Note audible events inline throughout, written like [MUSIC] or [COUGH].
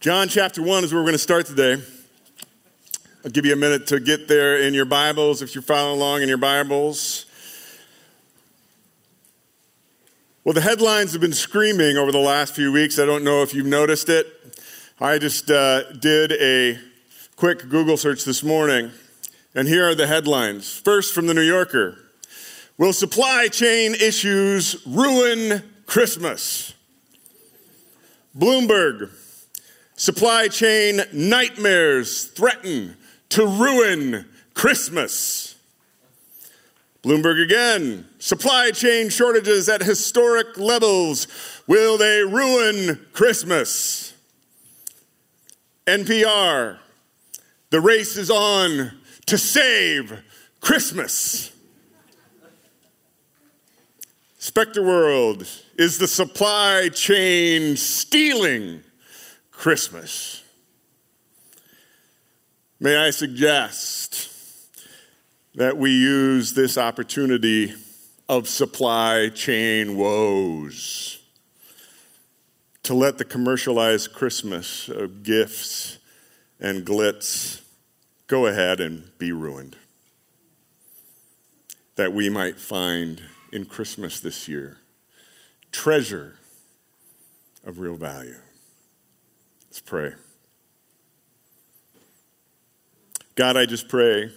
John chapter 1 is where we're going to start today. I'll give you a minute to get there in your Bibles if you're following along in your Bibles. Well, the headlines have been screaming over the last few weeks. I don't know if you've noticed it. I just uh, did a quick Google search this morning, and here are the headlines. First, from the New Yorker Will supply chain issues ruin Christmas? Bloomberg, supply chain nightmares threaten to ruin Christmas. Bloomberg again, supply chain shortages at historic levels. Will they ruin Christmas? NPR, the race is on to save Christmas. Spectre World, is the supply chain stealing Christmas? May I suggest that we use this opportunity of supply chain woes to let the commercialized Christmas of gifts and glitz go ahead and be ruined. That we might find in Christmas this year treasure of real value. Let's pray. God, I just pray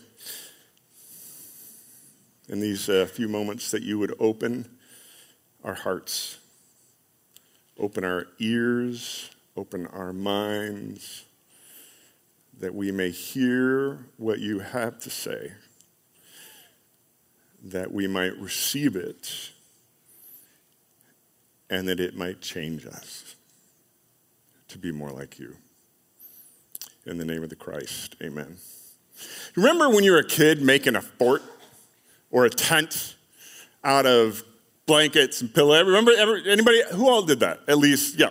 in these uh, few moments that you would open our hearts, open our ears, open our minds, that we may hear what you have to say, that we might receive it and that it might change us to be more like you. In the name of the Christ, amen. Remember when you were a kid making a fort or a tent out of blankets and pillows? Remember anybody who all did that? At least, yeah.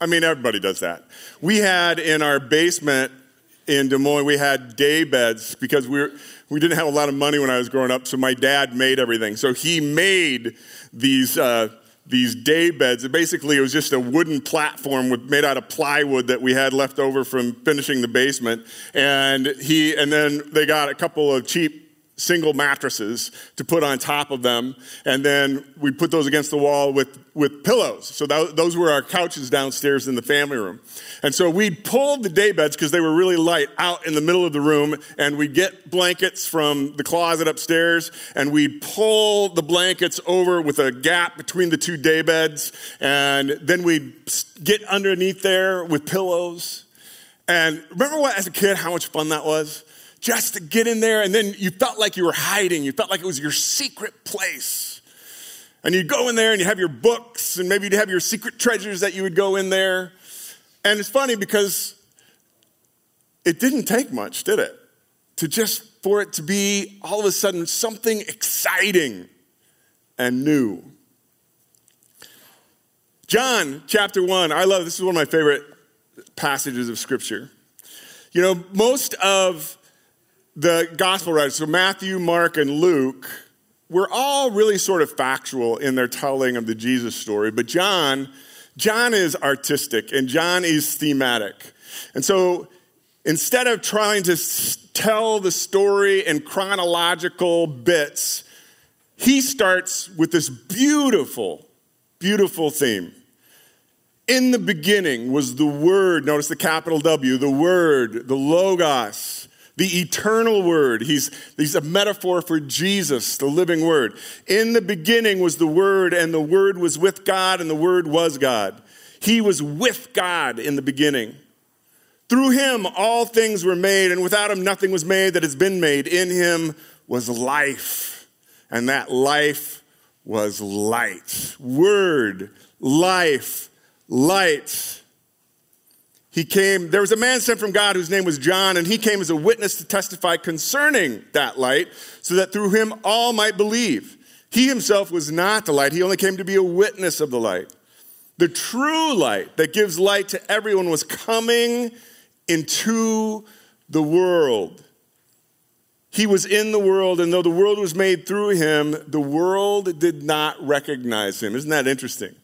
I mean, everybody does that. We had in our basement in Des Moines, we had day beds because we were, we didn't have a lot of money when I was growing up, so my dad made everything. So he made these uh, these day beds. Basically, it was just a wooden platform with, made out of plywood that we had left over from finishing the basement. And he, and then they got a couple of cheap single mattresses to put on top of them, and then we put those against the wall with, with pillows. So that, those were our couches downstairs in the family room. And so we'd pull the day beds because they were really light out in the middle of the room, and we'd get blankets from the closet upstairs, and we'd pull the blankets over with a gap between the two day beds, and then we'd get underneath there with pillows. And remember what, as a kid, how much fun that was? Just to get in there. And then you felt like you were hiding. You felt like it was your secret place. And you'd go in there and you have your books and maybe you'd have your secret treasures that you would go in there. And it's funny because it didn't take much, did it? To just for it to be all of a sudden something exciting and new. John chapter 1, I love this is one of my favorite passages of scripture. You know, most of the gospel writers, so Matthew, Mark, and Luke, were all really sort of factual in their telling of the Jesus story, but John, John is artistic and John is thematic. And so instead of trying to tell the story in chronological bits, he starts with this beautiful, beautiful theme. In the beginning was the Word, notice the capital W, the Word, the Logos the eternal word. He's, he's a metaphor for Jesus, the living word. In the beginning was the word, and the word was with God, and the word was God. He was with God in the beginning. Through him, all things were made, and without him, nothing was made that has been made. In him was life, and that life was light. Word, life, light. He came, there was a man sent from God whose name was John, and he came as a witness to testify concerning that light, so that through him all might believe. He himself was not the light, he only came to be a witness of the light. The true light that gives light to everyone was coming into the world. He was in the world, and though the world was made through him, the world did not recognize him. Isn't that interesting?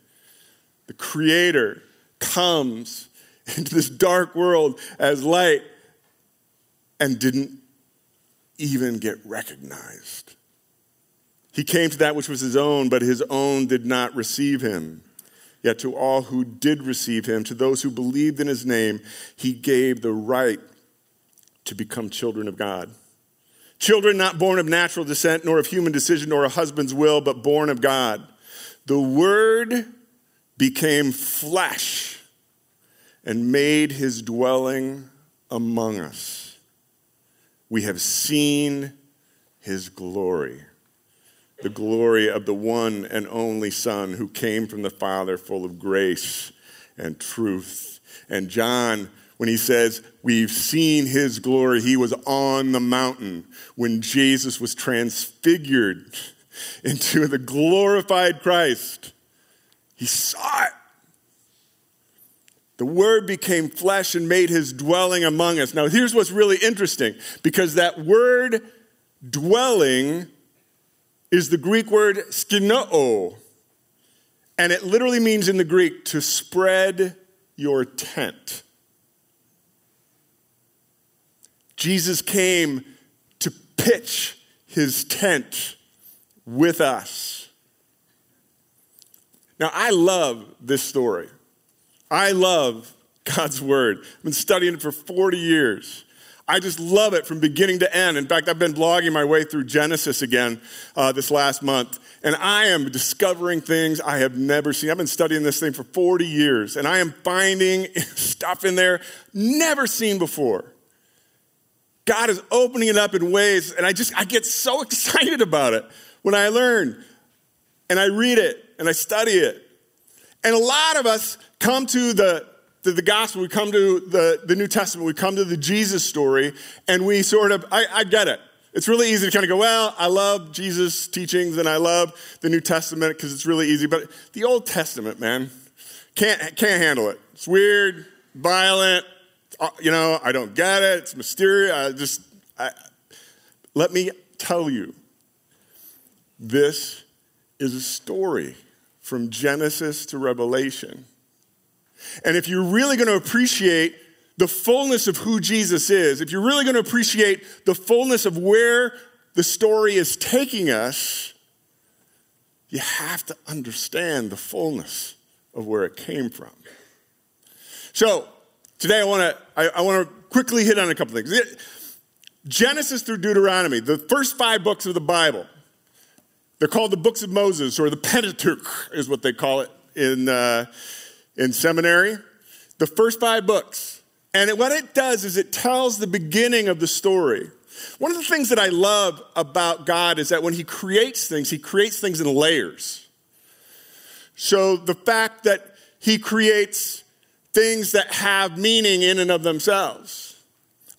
The Creator comes [LAUGHS] into this dark world as light and didn't even get recognized. He came to that which was his own, but his own did not receive him. Yet to all who did receive him, to those who believed in his name, he gave the right to become children of God. Children not born of natural descent, nor of human decision, nor a husband's will, but born of God. The Word became flesh and made his dwelling among us. We have seen his glory, the glory of the one and only Son who came from the Father, full of grace and truth. And John, when he says, We've seen his glory, he was on the mountain when Jesus was transfigured [LAUGHS] into the glorified Christ. He saw it. The Word became flesh and made his dwelling among us. Now, here's what's really interesting because that word dwelling is the Greek word skenoo. And it literally means in the Greek to spread your tent. Jesus came to pitch his tent with us. Now, I love this story. I love God's Word. I've been studying it for 40 years. I just love it from beginning to end. In fact, I've been blogging my way through Genesis again uh, this last month, and I am discovering things I have never seen. I've been studying this thing for 40 years, and I am finding [LAUGHS] stuff in there never seen before. God is opening it up in ways, and I just I get so [LAUGHS] excited about it when I learn and I read it and I study it. And a lot of us come to the, to the gospel, we come to the, the New Testament, we come to the Jesus story, and we sort of, I, I get it. It's really easy to kind of go, well, I love Jesus' teachings and I love the New Testament because it's really easy. But the Old Testament, man, can't, can't handle it. It's weird, violent, uh, you know, I don't get it. It's mysterious. I just, I, let me tell you, this is a story from Genesis to Revelation. And if you're really going to appreciate the fullness of who Jesus is, if you're really going to appreciate the fullness of where the story is taking us, you have to understand the fullness of where it came from. So, today I want to I, I want to quickly hit on a couple things. Genesis through Deuteronomy, the first five books of the Bible, they're called the books of Moses, or the Pentateuch, is what they call it in, uh, in seminary. The first five books. And it, what it does is it tells the beginning of the story. One of the things that I love about God is that when He creates things, He creates things in layers. So the fact that He creates things that have meaning in and of themselves.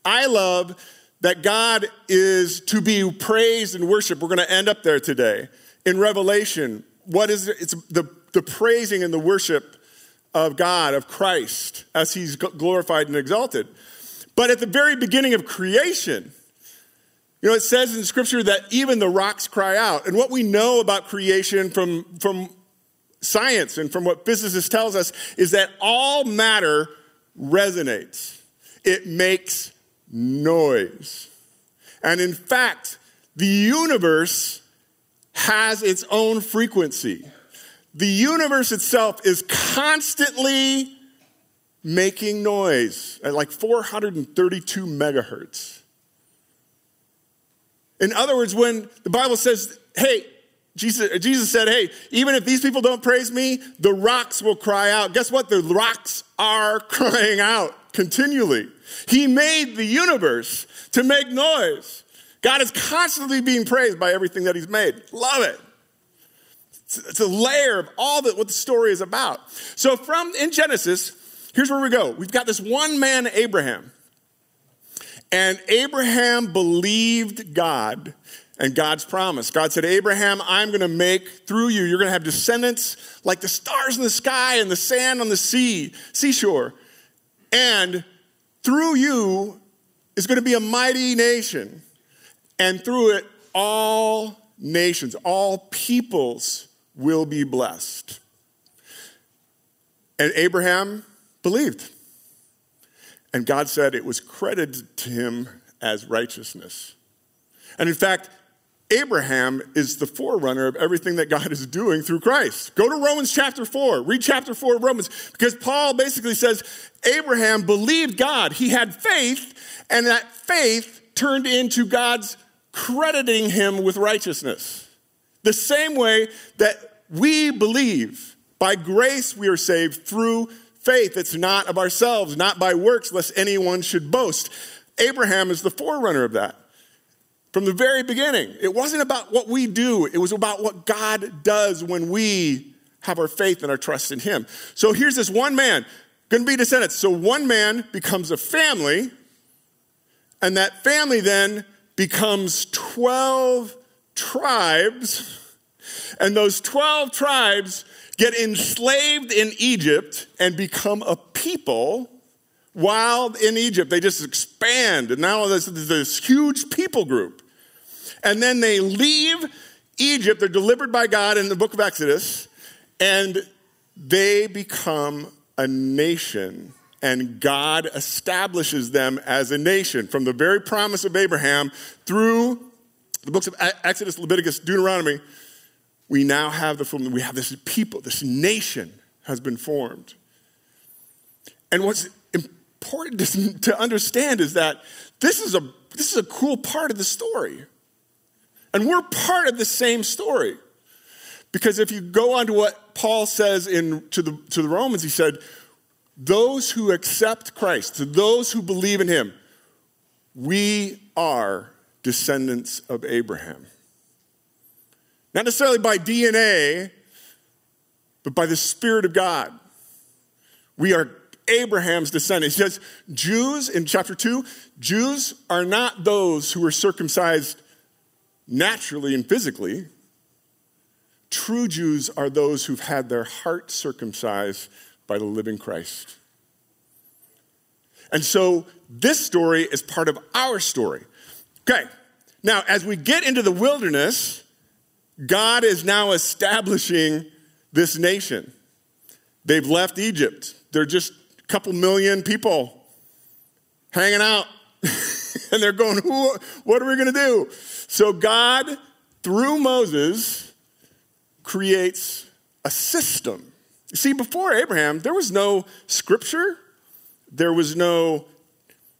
I love that God is to be praised and worshiped. We're going to end up there today. In Revelation, what is it? It's the, the praising and the worship of God, of Christ, as he's glorified and exalted. But at the very beginning of creation, you know, it says in scripture that even the rocks cry out. And what we know about creation from, from science and from what physicists tells us is that all matter resonates. It makes noise. And in fact, the universe has its own frequency. The universe itself is constantly making noise at like 432 megahertz. In other words, when the Bible says, hey, Jesus, Jesus said, hey, even if these people don't praise me, the rocks will cry out. Guess what? The rocks are [LAUGHS] crying out continually. He made the universe to make noise. God is constantly being praised by everything that He's made. Love it. It's a layer of all that what the story is about. So from in Genesis, here's where we go. We've got this one man, Abraham. And Abraham believed God and God's promise. God said, Abraham, I'm going to make through you, you're going to have descendants like the stars in the sky and the sand on the sea, seashore. And through you is going to be a mighty nation. And through it, all nations, all peoples will be blessed. And Abraham believed. And God said it was credited to him as righteousness. And in fact, Abraham is the forerunner of everything that God is doing through Christ. Go to Romans chapter 4. Read chapter 4 of Romans because Paul basically says Abraham believed God. He had faith, and that faith turned into God's crediting him with righteousness. The same way that we believe by grace we are saved through faith. It's not of ourselves, not by works, lest anyone should boast. Abraham is the forerunner of that from the very beginning. It wasn't about what we do, it was about what God does when we have our faith and our trust in Him. So here's this one man, to be descendants. So one man becomes a family, and that family then becomes 12 tribes, and those 12 tribes get enslaved in Egypt and become a people while in Egypt, they just expand, and now there's this huge people group. And then they leave Egypt, they're delivered by God in the book of Exodus, and they become a nation. And God establishes them as a nation from the very promise of Abraham through the books of Exodus, Leviticus, Deuteronomy. We now have the we have this people, this nation has been formed. And what's important to, understand is that this is, a, this is a cool part of the story. And we're part of the same story. Because if you go on to what Paul says in, to, the, to the Romans, he said, Those who accept Christ, to those who believe in him, we are descendants of Abraham. Not necessarily by DNA, but by the Spirit of God. We are Abraham's descendants. He says, Jews, in chapter 2, Jews are not those who were circumcised naturally and physically. True Jews are those who've had their heart circumcised by the living Christ. And so this story is part of our story. Okay, now as we get into the wilderness, God is now establishing this nation. They've left Egypt. They're just a couple million people hanging out. [LAUGHS] and they're going, What are we going to do? So God, through Moses, creates a system. You see, before Abraham, there was no scripture, there was no,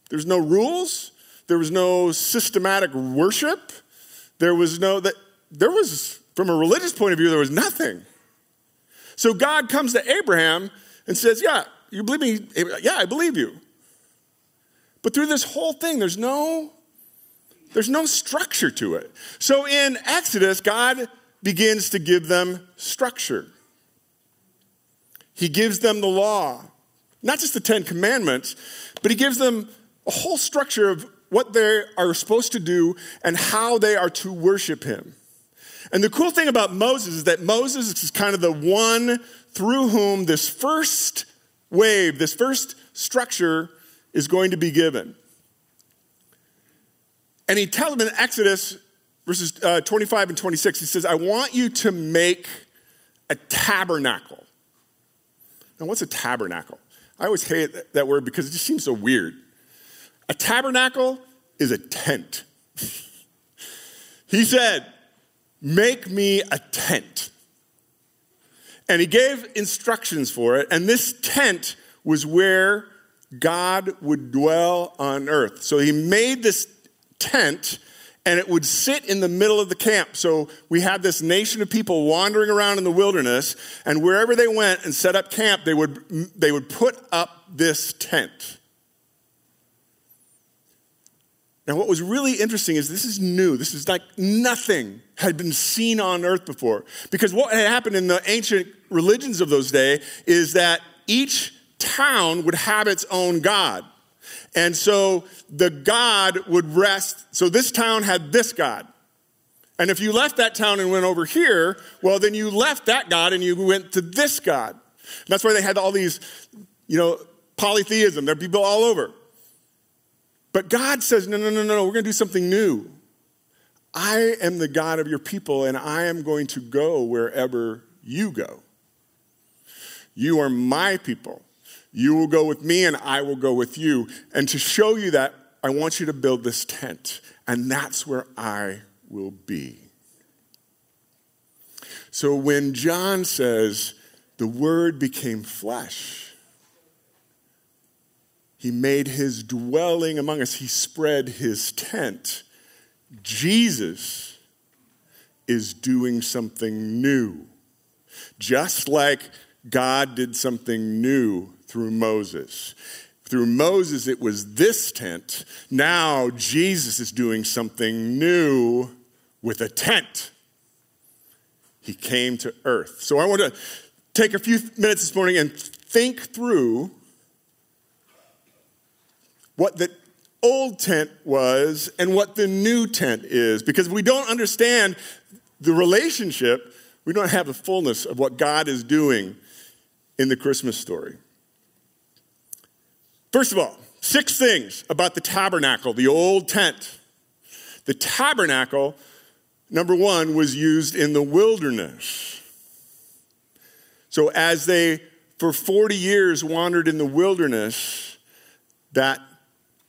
there's no rules, there was no systematic worship, there was no that there was, from a religious point of view, there was nothing. So God comes to Abraham and says, Yeah, you believe me? Yeah, I believe you. But through this whole thing, there's no there's no structure to it. So in Exodus, God begins to give them structure. He gives them the law, not just the 10 commandments, but he gives them a whole structure of what they are supposed to do and how they are to worship him. And the cool thing about Moses is that Moses is kind of the one through whom this first wave, this first structure is going to be given. And he tells them in Exodus verses uh, 25 and 26, he says, I want you to make a tabernacle. Now, what's a tabernacle? I always hate that word because it just seems so weird. A tabernacle is a tent. [LAUGHS] he said, Make me a tent. And he gave instructions for it. And this tent was where God would dwell on earth. So he made this tent and it would sit in the middle of the camp. So we had this nation of people wandering around in the wilderness, and wherever they went and set up camp, they would, they would put up this tent. Now, what was really interesting is this is new. This is like nothing had been seen on earth before. Because what had happened in the ancient religions of those days is that each town would have its own god. And so the god would rest. So this town had this god. And if you left that town and went over here, well, then you left that god and you went to this god. And that's why they had all these, you know, polytheism. There are people all over. But God says, no, no, no, no, we're going to do something new. I am the God of your people, and I am going to go wherever you go. You are my people. You will go with me, and I will go with you. And to show you that, I want you to build this tent, and that's where I will be. So when John says, the Word became flesh, he made his dwelling among us, he spread his tent. Jesus is doing something new. Just like God did something new through Moses. Through Moses, it was this tent. Now, Jesus is doing something new with a tent. He came to earth. So, I want to take a few minutes this morning and think through what the old tent was and what the new tent is. Because if we don't understand the relationship, we don't have the fullness of what God is doing in the Christmas story. First of all, six things about the tabernacle, the old tent. The tabernacle, number one, was used in the wilderness. So as they, for 40 years, wandered in the wilderness, that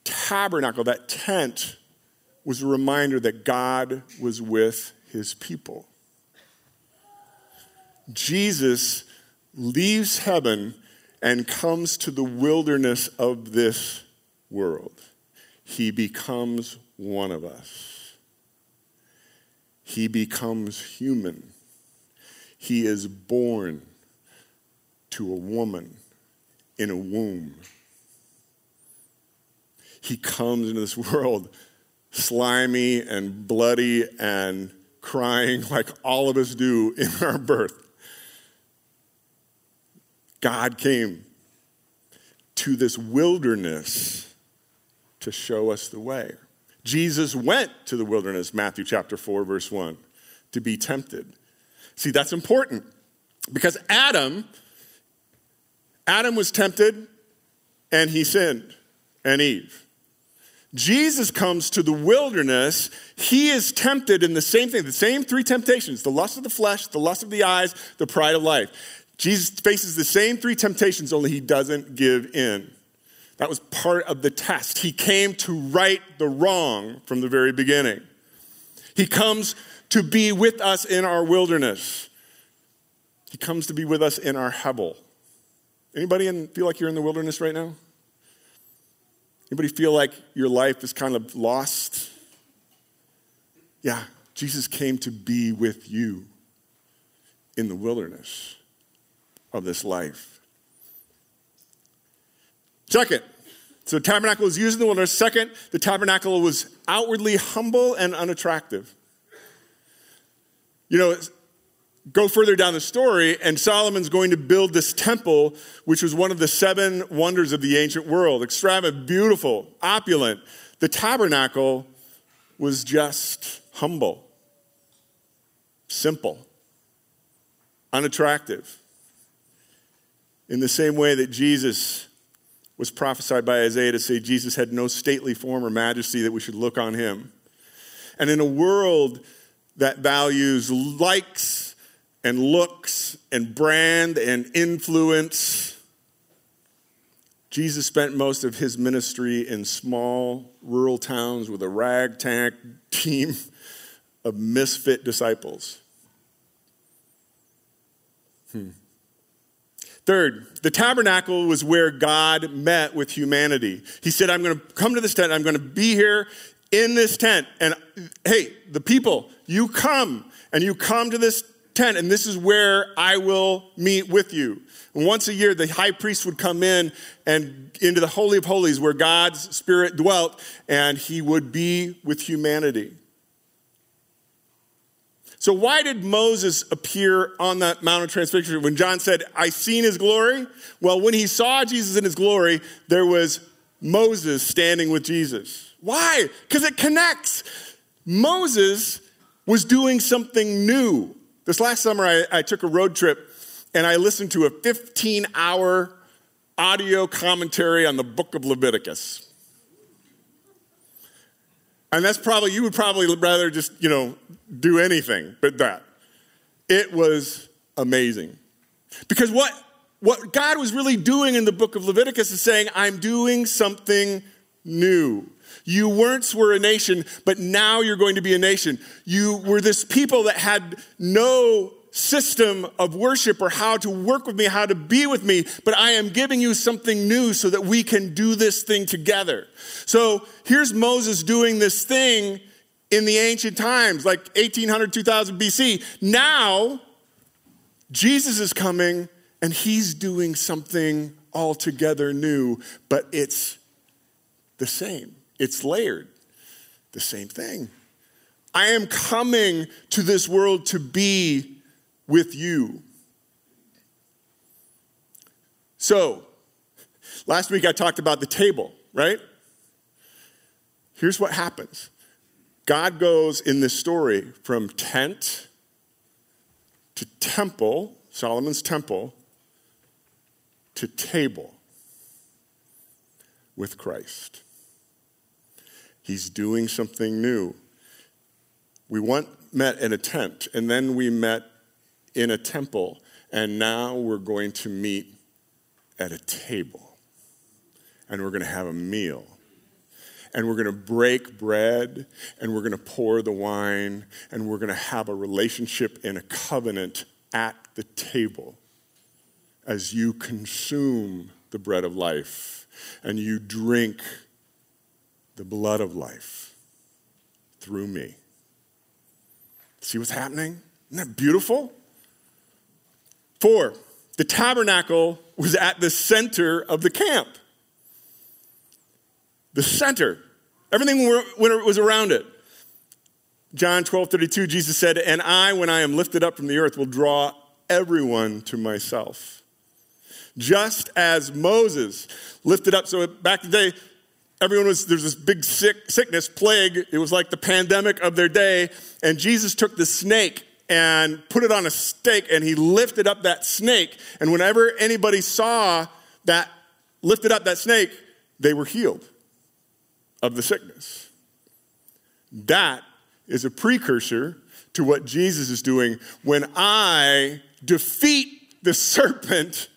tabernacle, that tent, was a reminder that God was with his people. Jesus leaves heaven and comes to the wilderness of this world. He becomes one of us. He becomes human. He is born to a woman in a womb. He comes into this world slimy and bloody and crying like all of us do in our birth. God came to this wilderness to show us the way. Jesus went to the wilderness, Matthew chapter 4, verse 1, to be tempted. See, that's important because Adam, Adam was tempted and he sinned, and Eve. Jesus comes to the wilderness. He is tempted in the same thing, the same three temptations the lust of the flesh, the lust of the eyes, the pride of life. Jesus faces the same three temptations, only he doesn't give in. That was part of the test. He came to right the wrong from the very beginning. He comes to be with us in our wilderness. He comes to be with us in our Hebel. Anybody in, feel like you're in the wilderness right now? Anybody feel like your life is kind of lost? Yeah, Jesus came to be with you in the wilderness of this life. Second, so the tabernacle was used in the wilderness. Second, the tabernacle was outwardly humble and unattractive. You know, go further down the story, and Solomon's going to build this temple, which was one of the seven wonders of the ancient world extravagant, beautiful, opulent. The tabernacle was just humble, simple, unattractive. In the same way that Jesus was prophesied by Isaiah to say Jesus had no stately form or majesty that we should look on him. And in a world that values likes and looks and brand and influence, Jesus spent most of his ministry in small rural towns with a ragtag [LAUGHS] team of misfit disciples. Hmm. Third, the tabernacle was where God met with humanity. He said, I'm going to come to this tent, I'm going to be here in this tent. And hey, the people, you come and you come to this tent, and this is where I will meet with you. And once a year, the high priest would come in and into the Holy of Holies where God's Spirit dwelt, and he would be with humanity. So, why did Moses appear on that Mount of Transfiguration when John said, I seen his glory? Well, when he saw Jesus in his glory, there was Moses standing with Jesus. Why? Because it connects. Moses was doing something new. This last summer, I, I took a road trip and I listened to a 15 hour audio commentary on the book of Leviticus. And that's probably, you would probably rather just, you know, do anything but that. It was amazing. Because what what God was really doing in the book of Leviticus is saying, I'm doing something new. You once were a nation, but now you're going to be a nation. You were this people that had no system of worship or how to work with me, how to be with me, but I am giving you something new so that we can do this thing together. So here's Moses doing this thing in the ancient times, like 1800, 2000 BC. Now, Jesus is coming and he's doing something altogether new, but it's the same. It's layered. The same thing. I am coming to this world to be with you. So, last week I talked about the table, right? Here's what happens God goes in this story from tent to temple, Solomon's temple, to table with Christ. He's doing something new. We once met in a tent, and then we met in a temple, and now we're going to meet at a table. And we're going to have a meal. And we're going to break bread, and we're going to pour the wine, and we're going to have a relationship in a covenant at the table as you consume the bread of life and you drink the blood of life through me. See what's happening? Isn't that beautiful? Four, the tabernacle was at the center of the camp. The center. Everything was around it. John 12, 32, Jesus said, And I, when I am lifted up from the earth, will draw everyone to myself. Just as Moses lifted up. So back in the day, everyone was, there's this big sick, sickness, plague. It was like the pandemic of their day. And Jesus took the snake and put it on a stake and he lifted up that snake. And whenever anybody saw that, lifted up that snake, they were healed of the sickness. That is a precursor to what Jesus is doing when I defeat the serpent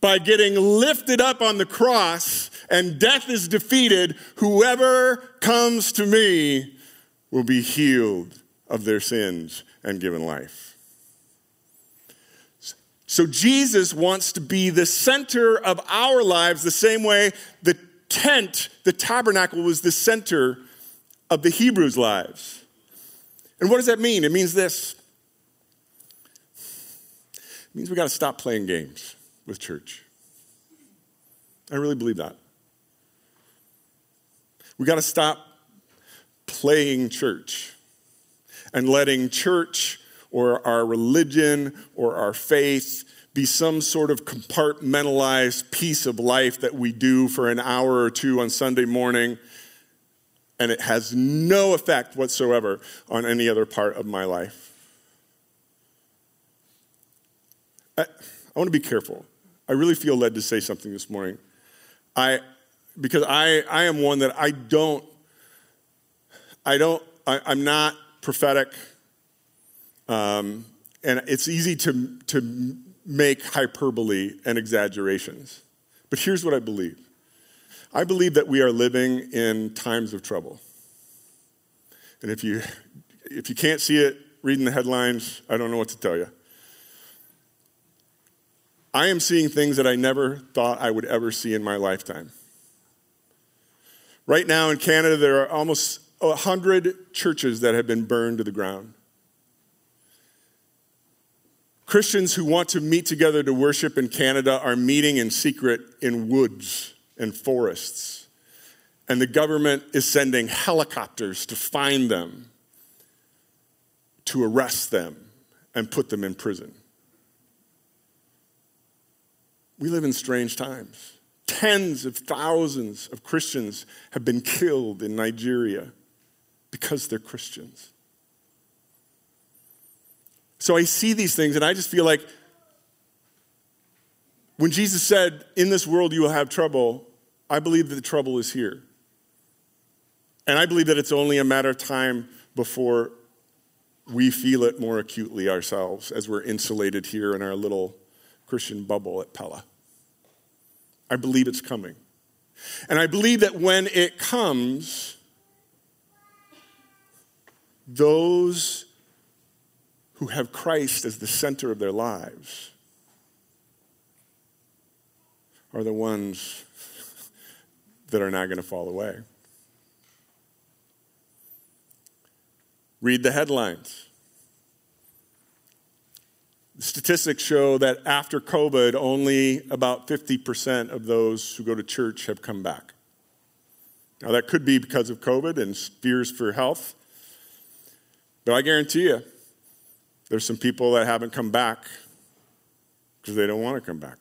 by getting lifted up on the cross and death is defeated. Whoever comes to me will be healed of their sins and given life. So Jesus wants to be the center of our lives the same way the tent, the tabernacle, was the center of the Hebrews' lives. And what does that mean? It means this it means we got to stop playing games with church. I really believe that. We got to stop playing church and letting church or our religion or our faith be some sort of compartmentalized piece of life that we do for an hour or two on Sunday morning, and it has no effect whatsoever on any other part of my life. I, I want to be careful. I really feel led to say something this morning. I, because I, I am one that I don't, I don't, I, I'm not prophetic. Um, and it's easy to, to make hyperbole and exaggerations. But here's what I believe I believe that we are living in times of trouble. And if you, if you can't see it reading the headlines, I don't know what to tell you. I am seeing things that I never thought I would ever see in my lifetime. Right now in Canada, there are almost 100 churches that have been burned to the ground. Christians who want to meet together to worship in Canada are meeting in secret in woods and forests. And the government is sending helicopters to find them, to arrest them, and put them in prison. We live in strange times. Tens of thousands of Christians have been killed in Nigeria because they're Christians. So I see these things and I just feel like when Jesus said, In this world you will have trouble, I believe that the trouble is here. And I believe that it's only a matter of time before we feel it more acutely ourselves as we're insulated here in our little Christian bubble at Pella. I believe it's coming. And I believe that when it comes, those who have Christ as the center of their lives are the ones that are not going to fall away. Read the headlines. The Statistics show that after COVID, only about 50% of those who go to church have come back. Now, that could be because of COVID and fears for health, but I guarantee you, there's some people that haven't come back because they don't want to come back.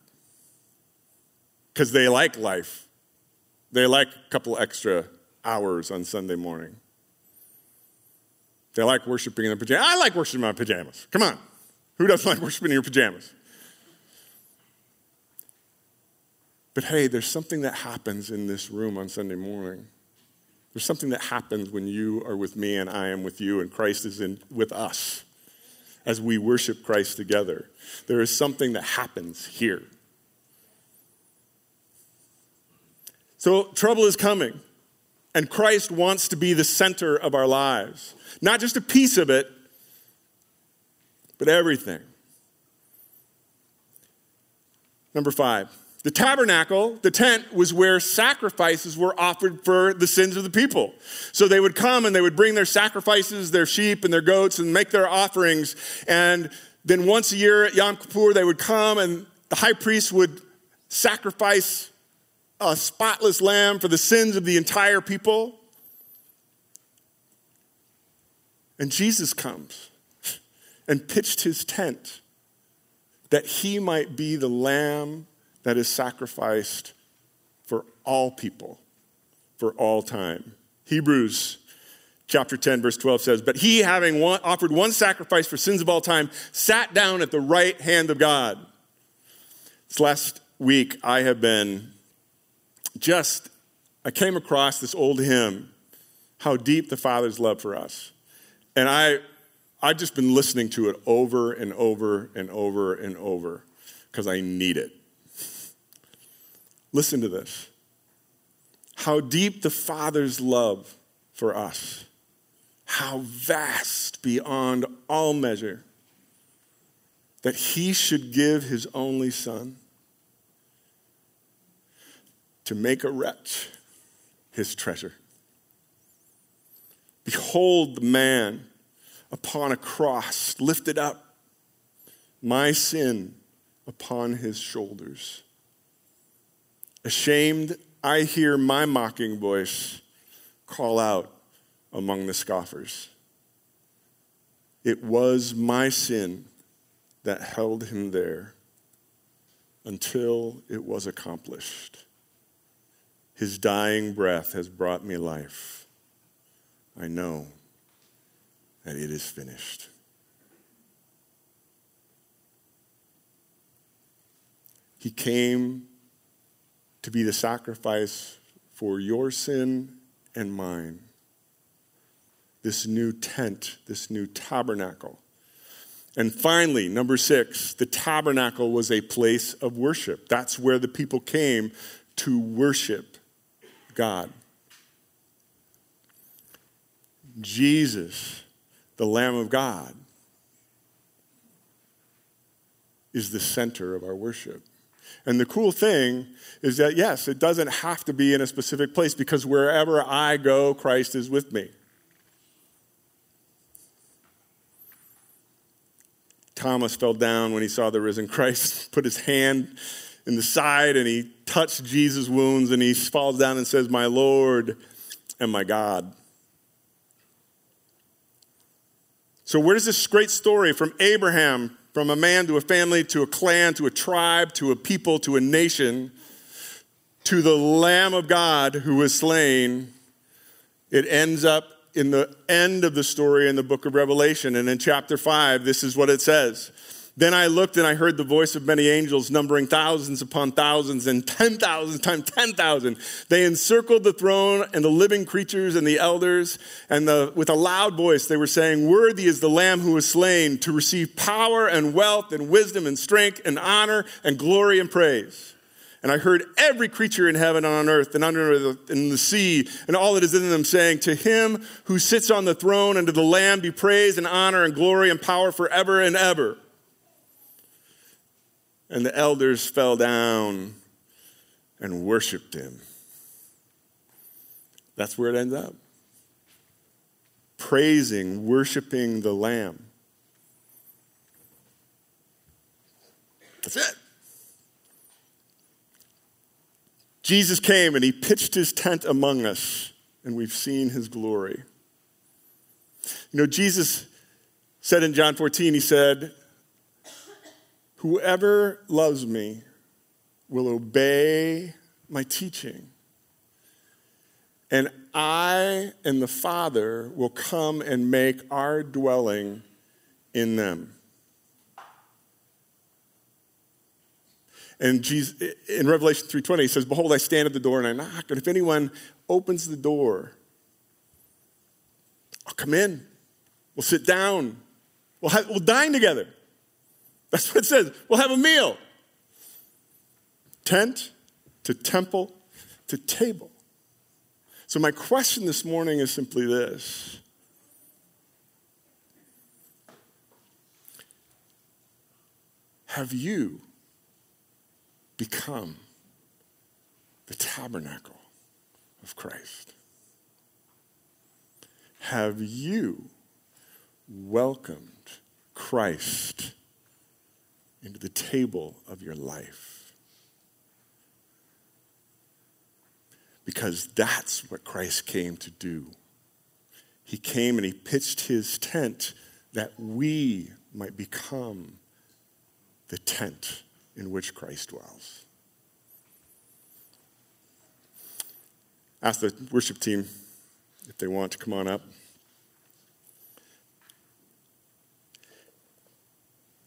Because they like life. They like a couple extra hours on Sunday morning. They like worshiping in their pajamas. I like worshiping in my pajamas. Come on. Who doesn't like worshiping in your pajamas? But hey, there's something that happens in this room on Sunday morning. There's something that happens when you are with me and I am with you and Christ is in, with us as we worship Christ together. There is something that happens here. So, trouble is coming, and Christ wants to be the center of our lives. Not just a piece of it, but everything. Number five, the tabernacle, the tent, was where sacrifices were offered for the sins of the people. So they would come and they would bring their sacrifices, their sheep and their goats, and make their offerings. And then once a year at Yom Kippur, they would come and the high priest would sacrifice a spotless lamb for the sins of the entire people. And Jesus comes and pitched his tent that he might be the lamb that is sacrificed for all people, for all time. Hebrews chapter 10, verse 12 says, But he, having one, offered one sacrifice for sins of all time, sat down at the right hand of God. This last week, I have been just, I came across this old hymn, How Deep the Father's Love for Us. And I I've just been listening to it over and over and over and over because I need it. Listen to this. How deep the Father's love for us, how vast beyond all measure that He should give His only Son to make a wretch His treasure. Behold the man upon a cross, lifted up my sin upon his shoulders. Ashamed, I hear my mocking voice call out among the scoffers. It was my sin that held him there until it was accomplished. His dying breath has brought me life. I know that it is finished. He came to be the sacrifice for your sin and mine. This new tent, this new tabernacle. And finally, number six, the tabernacle was a place of worship. That's where the people came to worship God. Jesus the Lamb of God, is the center of our worship. And the cool thing is that, yes, it doesn't have to be in a specific place because wherever I go, Christ is with me. Thomas fell down when he saw the risen Christ, [LAUGHS] put his hand in the side, and he touched Jesus' wounds, and he falls down and says, My Lord and my God. So, where does this great story from Abraham, from a man to a family to a clan to a tribe to a people to a nation to the Lamb of God who was slain, it ends up in the end of the story in the book of Revelation. And in chapter 5, this is what it says Then I looked and I heard the voice of many angels, numbering thousands upon thousands and 10,000 times 10,000. They encircled the throne and the living creatures and the elders. And the, with a loud voice, they were saying, Worthy is the Lamb who was slain to receive power and wealth and wisdom and strength and honor and glory and praise. And I heard every creature in heaven and on earth and under the, in the sea and all that is in them saying, To him who sits on the throne and to the Lamb be praise and honor and glory and power forever and ever. And the elders fell down and worshiped him. That's where it ends up. Praising, worshiping the Lamb. That's it. Jesus came and he pitched his tent among us, and we've seen his glory. You know, Jesus said in John 14, he said, Whoever loves me will obey my teaching. And I and the Father will come and make our dwelling in them. And Jesus, in Revelation 3:20, he says, Behold, I stand at the door and I knock, and if anyone opens the door, I'll come in. We'll sit down. We'll, have, we'll dine together. That's what it says. We'll have a meal. Tent to temple to table. So, my question this morning is simply this Have you become the tabernacle of Christ? Have you welcomed Christ into the table of your life. Because that's what Christ came to do. He came and he pitched his tent that we might become the tent in which Christ dwells. Ask the worship team if they want to come on up.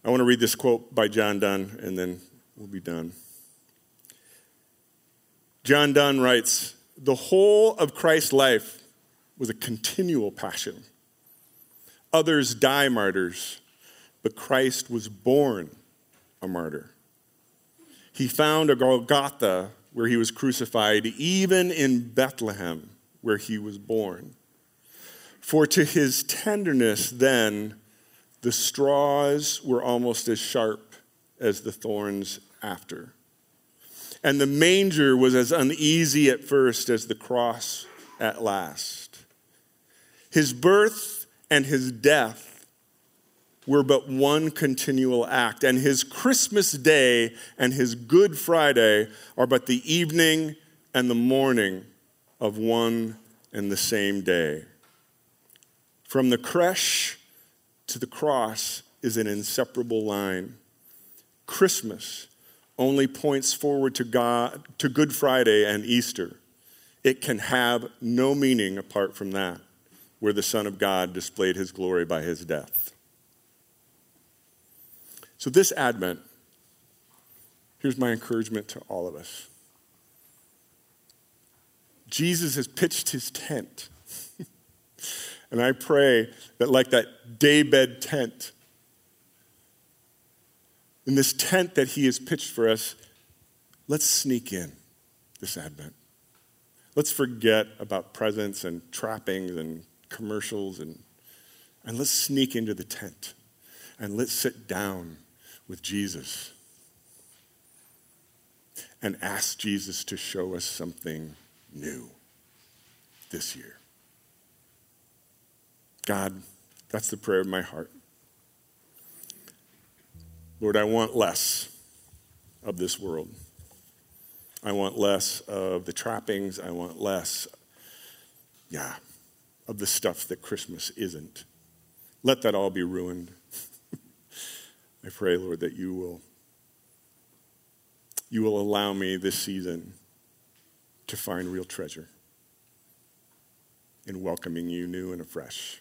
I want to read this quote by John Donne, and then we'll be done. John Donne writes The whole of Christ's life was a continual passion. Others die martyrs, but Christ was born a martyr. He found a Golgotha where he was crucified, even in Bethlehem where he was born. For to his tenderness, then, the straws were almost as sharp as the thorns after. And the manger was as uneasy at first as the cross at last. His birth and his death were but one continual act, and his Christmas day and his Good Friday are but the evening and the morning of one and the same day. From the creche to the cross is an inseparable line. Christmas only points forward to God to Good Friday and Easter. It can have no meaning apart from that, where the Son of God displayed his glory by his death. So this Advent, here's my encouragement to all of us. Jesus has pitched his tent. And I pray that, like that daybed tent, in this tent that He has pitched for us, let's sneak in this Advent. Let's forget about presents and trappings and commercials and, and let's sneak into the tent and let's sit down with Jesus and ask Jesus to show us something new this year. God, that's the prayer of my heart. Lord, I want less of this world. I want less of the trappings. I want less, yeah, of the stuff that Christmas isn't. Let that all be ruined. [LAUGHS] I pray, Lord, that you will you will allow me this season to find real treasure in welcoming you new and afresh.